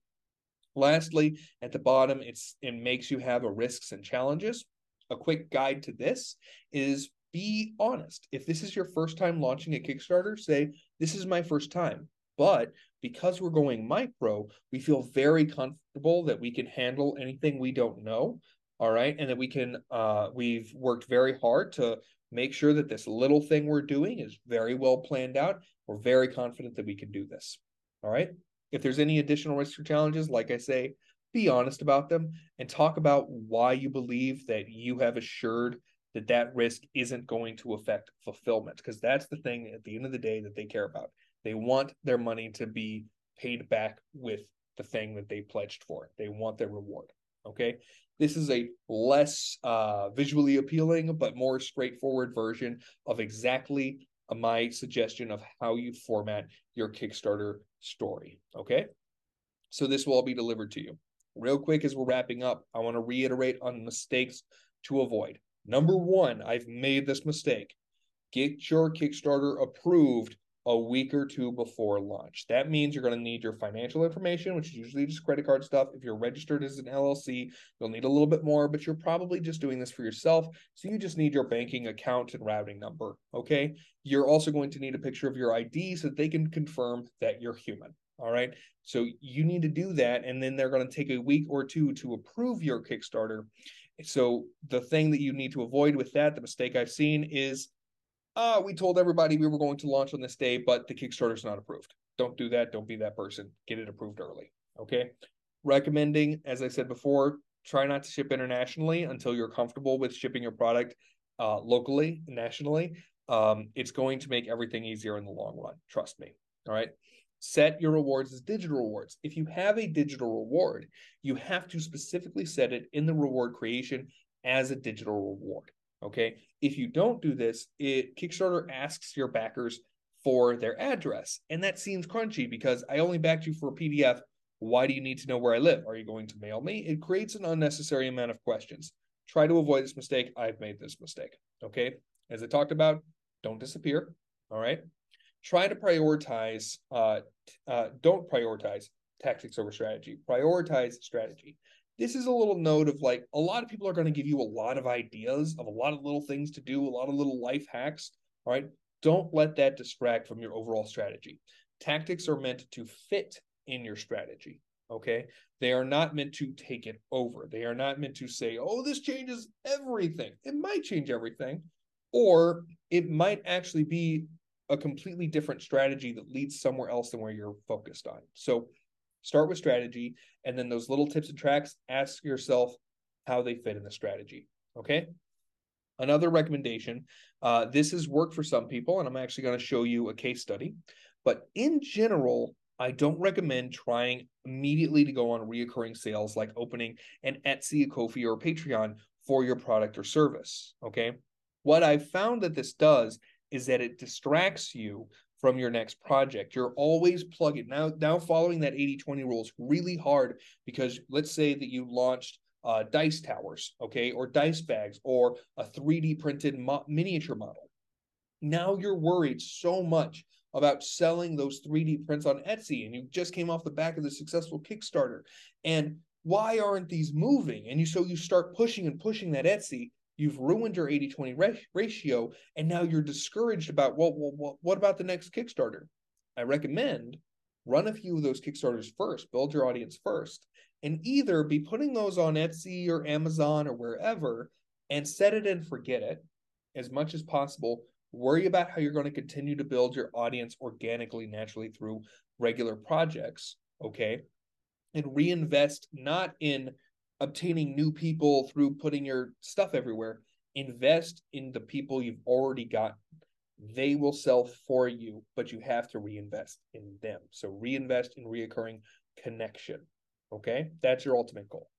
Lastly, at the bottom, it's it makes you have a risks and challenges. A quick guide to this is be honest. If this is your first time launching a Kickstarter, say, This is my first time. But because we're going micro, we feel very comfortable that we can handle anything we don't know. All right. And that we can, uh, we've worked very hard to make sure that this little thing we're doing is very well planned out. We're very confident that we can do this. All right. If there's any additional risks or challenges, like I say, be honest about them and talk about why you believe that you have assured that that risk isn't going to affect fulfillment because that's the thing at the end of the day that they care about they want their money to be paid back with the thing that they pledged for. They want their reward. Okay. This is a less uh, visually appealing, but more straightforward version of exactly my suggestion of how you format your Kickstarter story. Okay. So this will all be delivered to you. Real quick, as we're wrapping up, I want to reiterate on mistakes to avoid. Number one, I've made this mistake. Get your Kickstarter approved a week or two before launch. That means you're going to need your financial information, which is usually just credit card stuff. If you're registered as an LLC, you'll need a little bit more, but you're probably just doing this for yourself. So you just need your banking account and routing number. Okay. You're also going to need a picture of your ID so that they can confirm that you're human. All right. So you need to do that. And then they're going to take a week or two to approve your Kickstarter. So the thing that you need to avoid with that, the mistake I've seen is uh, we told everybody we were going to launch on this day, but the Kickstarter's not approved. Don't do that. Don't be that person. Get it approved early. Okay. Recommending, as I said before, try not to ship internationally until you're comfortable with shipping your product uh, locally, nationally. Um, it's going to make everything easier in the long run. Trust me. All right. Set your rewards as digital rewards. If you have a digital reward, you have to specifically set it in the reward creation as a digital reward. Okay. If you don't do this, it Kickstarter asks your backers for their address. And that seems crunchy because I only backed you for a PDF. Why do you need to know where I live? Are you going to mail me? It creates an unnecessary amount of questions. Try to avoid this mistake. I've made this mistake. Okay. As I talked about, don't disappear. All right. try to prioritize uh, uh, don't prioritize tactics over strategy prioritize strategy this is a little note of like a lot of people are going to give you a lot of ideas of a lot of little things to do a lot of little life hacks all right? Don't let that distract from your overall strategy. Tactics are meant to fit in your strategy okay? They are not meant to take it over. They are not meant to say oh this changes everything. It might change everything or it might actually be a completely different strategy that leads somewhere else than where you're focused on. So start with strategy and then those little tips and tracks, ask yourself how they fit in the strategy. Okay. Another recommendation uh, this has worked for some people, and I'm actually going to show you a case study. But in general, I don't recommend trying immediately to go on reoccurring sales like opening an Etsy, a Ko-fi, or a Patreon for your product or service. Okay. What I've found that this does is that it distracts you from your next project. You're always plugging. Now, now following that 80-20 rule is really hard because let's say that you launched uh, dice towers, okay, or dice bags, or a 3D printed mo- miniature model. Now you're worried so much about selling those 3D prints on Etsy, and you just came off the back of the successful Kickstarter. And why aren't these moving? And you so you start pushing and pushing that Etsy, You've ruined your 80 20 ratio, and now you're discouraged about, well, well, what about the next Kickstarter? I recommend run a few of those Kickstarters first, build your audience first, and either be putting those on Etsy or Amazon or wherever and set it and forget it as much as possible. Worry about how you're going to continue to build your audience organically, naturally through regular projects. Okay. And reinvest not in obtaining new people through putting your stuff everywhere. Invest in the people you've already got. They will sell for you, but you have to reinvest in them. So reinvest in reoccurring connection. Okay, that's your ultimate goal.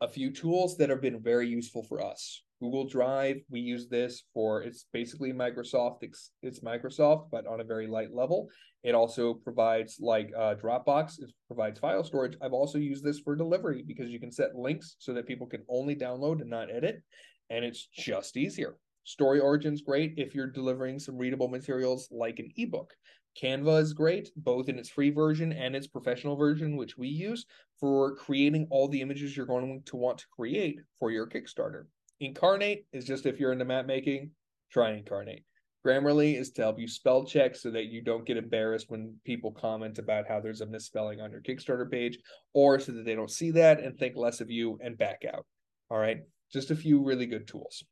A few tools that have been very useful for us. Google Drive, we use this for it's basically Microsoft. It's, it's Microsoft, but on a very light level. It also provides like uh, Dropbox. It provides file storage. I've also used this for delivery because you can set links so that people can only download and not edit, and it's just easier. StoryOrigin's great if you're delivering some readable materials like an ebook. Canva is great, both in its free version and its professional version, which we use for creating all the images you're going to want to create for your Kickstarter. Inkarnate is just if you're into map making, try Inkarnate. Grammarly is to help you spell check so that you don't get embarrassed when people comment about how there's a misspelling on your Kickstarter page, or so that they don't see that and think less of you and back out. All right, just a few really good tools.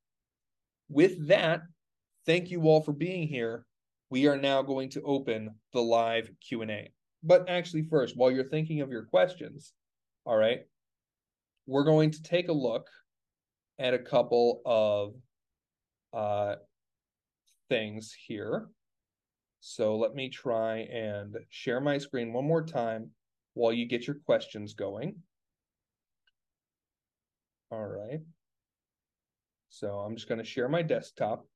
With that, thank you all for being here. We are now going to open the live Q&A. But actually first, while you're thinking of your questions, all right, we're going to take a look at a couple of uh, things here. So let me try and share my screen one more time while you get your questions going. All right. So I'm just going to share my desktop.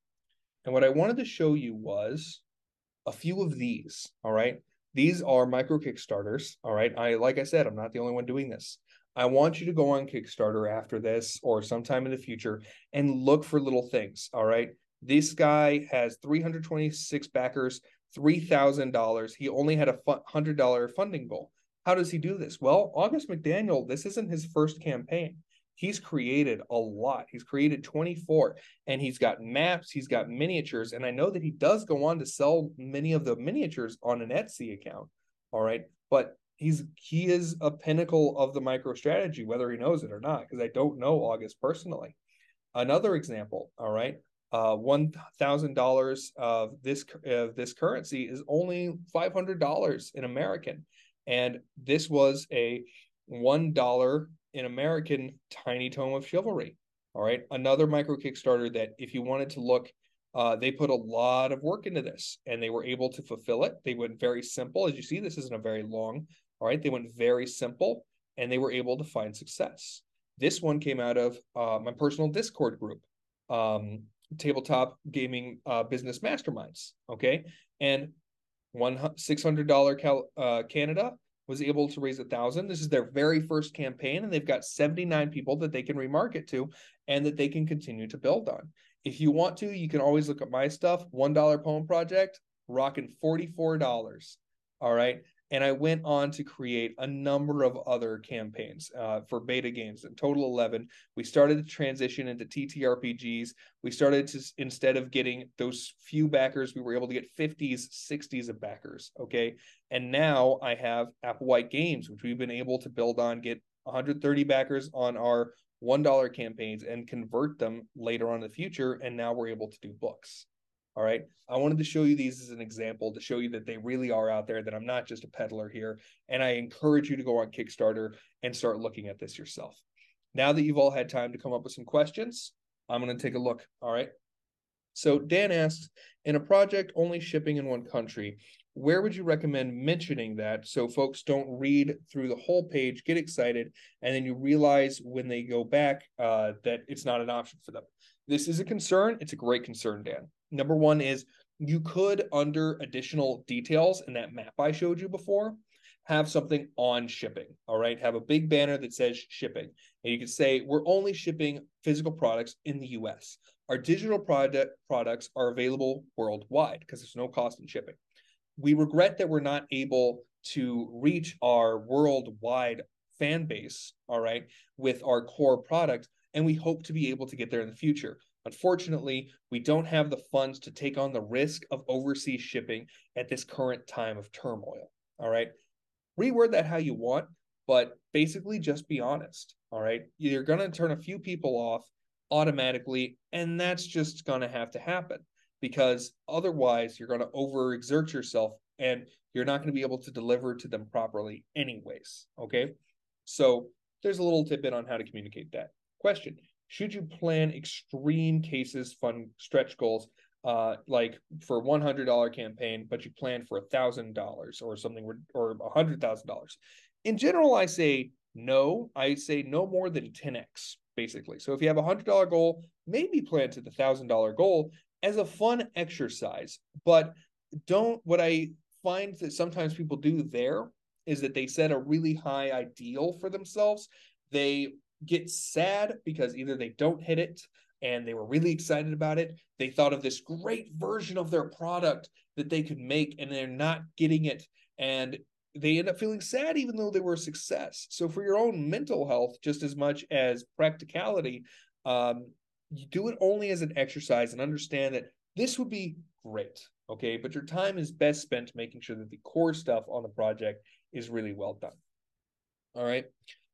And what I wanted to show you was a few of these. All right. These are micro Kickstarters. All right. I like I said, I'm not the only one doing this. I want you to go on Kickstarter after this or sometime in the future and look for little things. All right. This guy has 326 backers, $3,000. He only had a $100 funding goal. How does he do this? Well, August McDaniel, this isn't his first campaign. He's created a lot. He's created 24 and he's got maps, he's got miniatures. And I know that he does go on to sell many of the miniatures on an Etsy account. All right. But he's he is a pinnacle of the micro strategy, whether he knows it or not, because I don't know August personally. Another example, all right, uh, one thousand dollars of this of this currency is only five hundred dollars in American, and this was a one dollar in American tiny tome of chivalry. All right, another micro Kickstarter that if you wanted to look uh, they put a lot of work into this and they were able to fulfill it. They went very simple. As you see, this isn't a very long all right, they went very simple and they were able to find success. This one came out of uh, my personal Discord group, um, tabletop gaming uh, business masterminds. Okay, and one six hundred dollar cal- uh, Canada was able to raise a thousand. This is their very first campaign, and they've got seventy nine people that they can remarket to, and that they can continue to build on. If you want to, you can always look at my stuff. One dollar poem project rocking $44. All right. And I went on to create a number of other campaigns uh, for beta games, in total 11. We started to transition into TTRPGs. We started to, instead of getting those few backers, we were able to get 50s, 60s of backers. Okay. And now I have Applewhite Games, which we've been able to build on, get 130 backers on our $1 campaigns and convert them later on in the future. And now we're able to do books. All right. I wanted to show you these as an example to show you that they really are out there, that I'm not just a peddler here. And I encourage you to go on Kickstarter and start looking at this yourself. Now that you've all had time to come up with some questions, I'm going to take a look. All right. So Dan asks, in a project only shipping in one country, where would you recommend mentioning that so folks don't read through the whole page, get excited, and then you realize when they go back uh, that it's not an option for them? This is a concern. It's a great concern, Dan. Number one is you could, under additional details in that map I showed you before, have something on shipping. All right. Have a big banner that says shipping. And you can say, we're only shipping physical products in the US. Our digital product products are available worldwide because there's no cost in shipping. We regret that we're not able to reach our worldwide fan base, all right, with our core product. And we hope to be able to get there in the future. Unfortunately, we don't have the funds to take on the risk of overseas shipping at this current time of turmoil. All right. Reword that how you want, but basically just be honest. All right. You're going to turn a few people off automatically, and that's just going to have to happen because otherwise you're going to overexert yourself and you're not going to be able to deliver to them properly, anyways. Okay. So there's a little tidbit on how to communicate that. Question should you plan extreme cases fund stretch goals uh like for $100 campaign but you plan for a thousand dollars or something or a hundred thousand dollars? In general i say no. I say no more than 10x basically. So if you have a hundred dollar goal maybe plan to the thousand dollar goal as a fun exercise. But don't what i find that sometimes people do there is that they set a really high ideal for themselves. They get sad because either they don't hit it and they were really excited about it. They thought of this great version of their product that they could make and they're not getting it. And they end up feeling sad even though they were a success. So, for your own mental health, just as much as practicality, um, you do it only as an exercise and understand that this would be great. Okay. But your time is best spent making sure that the core stuff on the project is really well done. All right.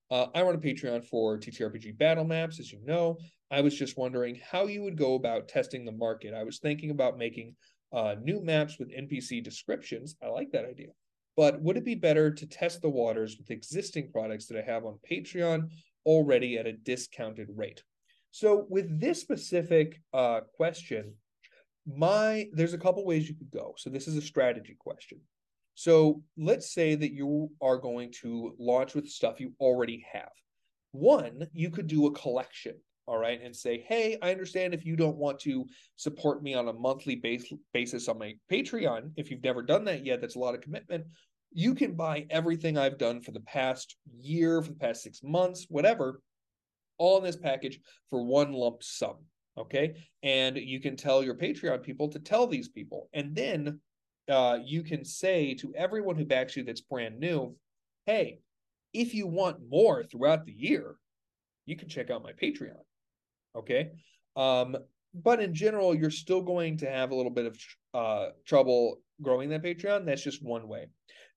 Uh, I run a Patreon for TTRPG battle maps, as you know. I was just wondering how you would go about testing the market. I was thinking about making uh, new maps with NPC descriptions. I like that idea. But would it be better to test the waters with existing products that I have on Patreon already at a discounted rate? So, with this specific uh, question, my there's a couple ways you could go. So, this is a strategy question. So let's say that you are going to launch with stuff you already have. One, you could do a collection, all right, and say, hey, I understand if you don't want to support me on a monthly base, basis on my Patreon. If you've never done that yet, that's a lot of commitment. You can buy everything I've done for the past year, for the past six months, whatever, all in this package for one lump sum. Okay. And you can tell your Patreon people to tell these people. And then uh, you can say to everyone who backs you that's brand new, hey, if you want more throughout the year, you can check out my Patreon. Okay. Um, but in general, you're still going to have a little bit of uh, trouble growing that Patreon. That's just one way.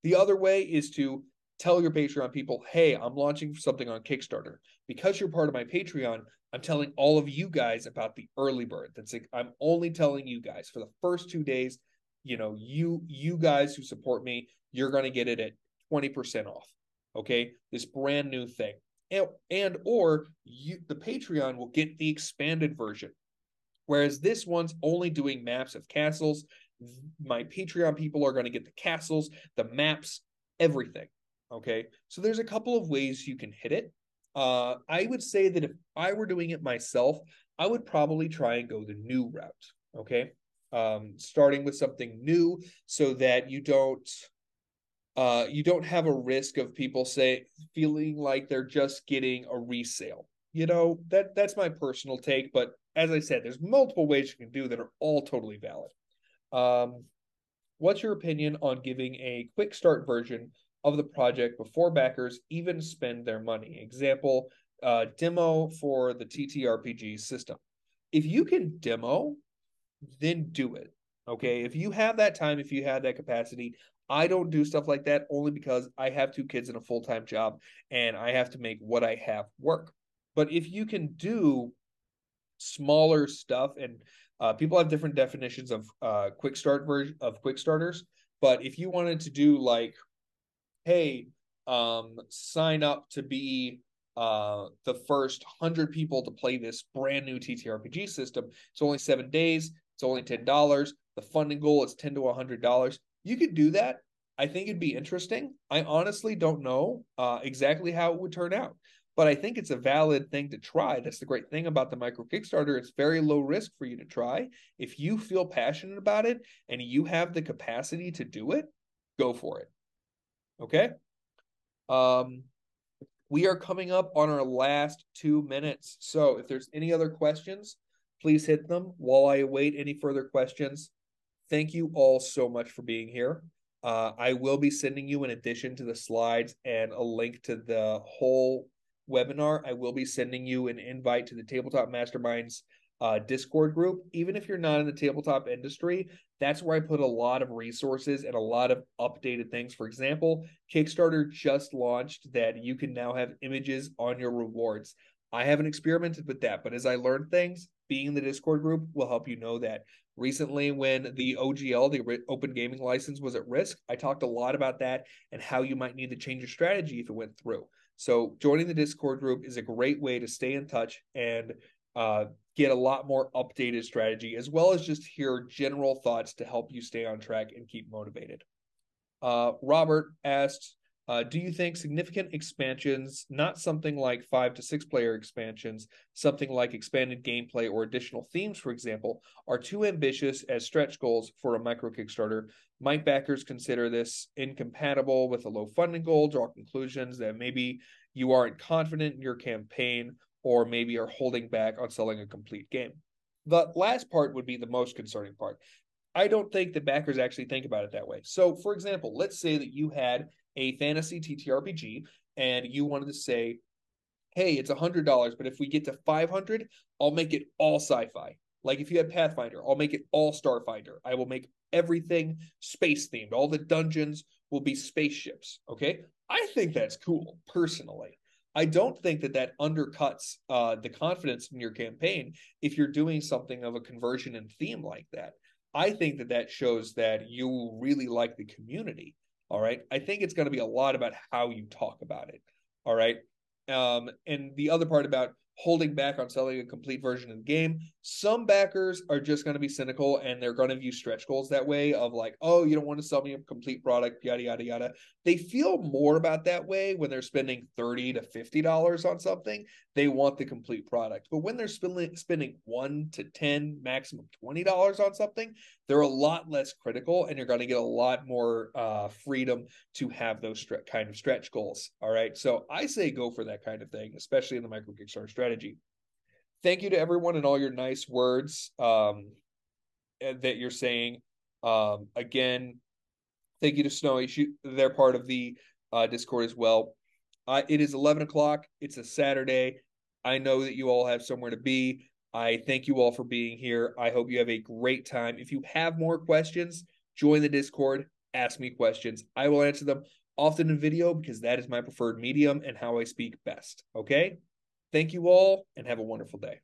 The other way is to tell your Patreon people, hey, I'm launching something on Kickstarter. Because you're part of my Patreon, I'm telling all of you guys about the early bird. That's like, I'm only telling you guys for the first two days you know, you you guys who support me, you're going to get it at 20% off. Okay? This brand new thing. And, and or you the Patreon will get the expanded version. Whereas this one's only doing maps of castles. My Patreon people are going to get the castles, the maps, everything. Okay? So there's a couple of ways you can hit it. Uh, I would say that if I were doing it myself, I would probably try and go the new route. Okay um, starting with something new so that you don't uh, you don't have a risk of people say feeling like they're just getting a resale. You know that that's my personal take, but as I said, there's multiple ways you can do that are all totally valid. Um, what's your opinion on giving a quick start version of the project before backers even spend their money? Example, uh, demo for the TTRPG system. If you can demo, then do it. Okay. If you have that time, if you have that capacity, I don't do stuff like that only because I have two kids and a full time job and I have to make what I have work. But if you can do smaller stuff and uh, people have different definitions of uh, quick start version of quick starters, but if you wanted to do like, hey, um, sign up to be uh, the first hundred people to play this brand new TTRPG system, it's only seven days. It's only ten dollars. The funding goal is ten to hundred dollars. You could do that. I think it'd be interesting. I honestly don't know uh, exactly how it would turn out but I think it's a valid thing to try. That's the great thing about the micro Kickstarter. It's very low risk for you to try. If you feel passionate about it and you have the capacity to do it, go for it. Okay. Um, we are coming up on our last two minutes. So if there's any other questions, please hit them while I await any further questions. Thank you all so much for being here. Uh, I will be sending you, in addition to the slides and a link to the whole webinar, I will be sending you an invite to the Tabletop Masterminds uh, Discord group. Even if you're not in the tabletop industry, that's where I put a lot of resources and a lot of updated things. For example, Kickstarter just launched that you can now have images on your rewards. I haven't experimented with that, but as I learn things, being in the Discord group will help you know that. Recently, when the OGL, the Open Gaming License, was at risk, I talked a lot about that and how you might need to change your strategy if it went through. So joining the Discord group is a great way to stay in touch and uh, get a lot more updated strategy, as well as just hear general thoughts to help you stay on track and keep motivated. Uh, Robert asked, uh, do you think significant expansions, not something like five to six player expansions, something like expanded gameplay or additional themes, for example, are too ambitious as stretch goals for a micro Kickstarter might backers consider this incompatible with a low funding goal, draw conclusions that maybe you aren't confident in your campaign or maybe are holding back on selling a complete game? The last part would be the most concerning part. I don't think that backers actually think about it that way. So, for example, let's say that you had a fantasy TTRPG and you wanted to say, hey, it's a $100, but if we get to 500, I'll make it all sci fi. Like if you had Pathfinder, I'll make it all Starfinder. I will make everything space themed. All the dungeons will be spaceships. Okay. I think that's cool personally. I don't think that that undercuts uh, the confidence in your campaign if you're doing something of a conversion and theme like that. I think that that shows that you really like the community. All right. I think it's going to be a lot about how you talk about it. All right. Um, and the other part about holding back on selling a complete version of the game. Some backers are just going to be cynical and they're going to view stretch goals that way of like, oh, you don't want to sell me a complete product, yada, yada, yada. They feel more about that way when they're spending 30 to $50 on something. They want the complete product. But when they're spending, spending one to 10, maximum $20 on something, they're a lot less critical and you're going to get a lot more uh, freedom to have those stre- kind of stretch goals. All right. So I say go for that kind of thing, especially in the micro Kickstarter strategy strategy. Thank you to everyone and all your nice words um, eh, that you're saying. Um, again, thank you to Snowy. She, they're part of the uh, Discord as well. Uh, it is 11 o'clock. It's a Saturday. I know that you all have somewhere to be. I thank you all for being here. I hope you have a great time. If you have more questions, join the Discord, ask me questions. I will answer them often in video because that is my preferred medium and how I speak best. Okay? Thank you all and have a wonderful day.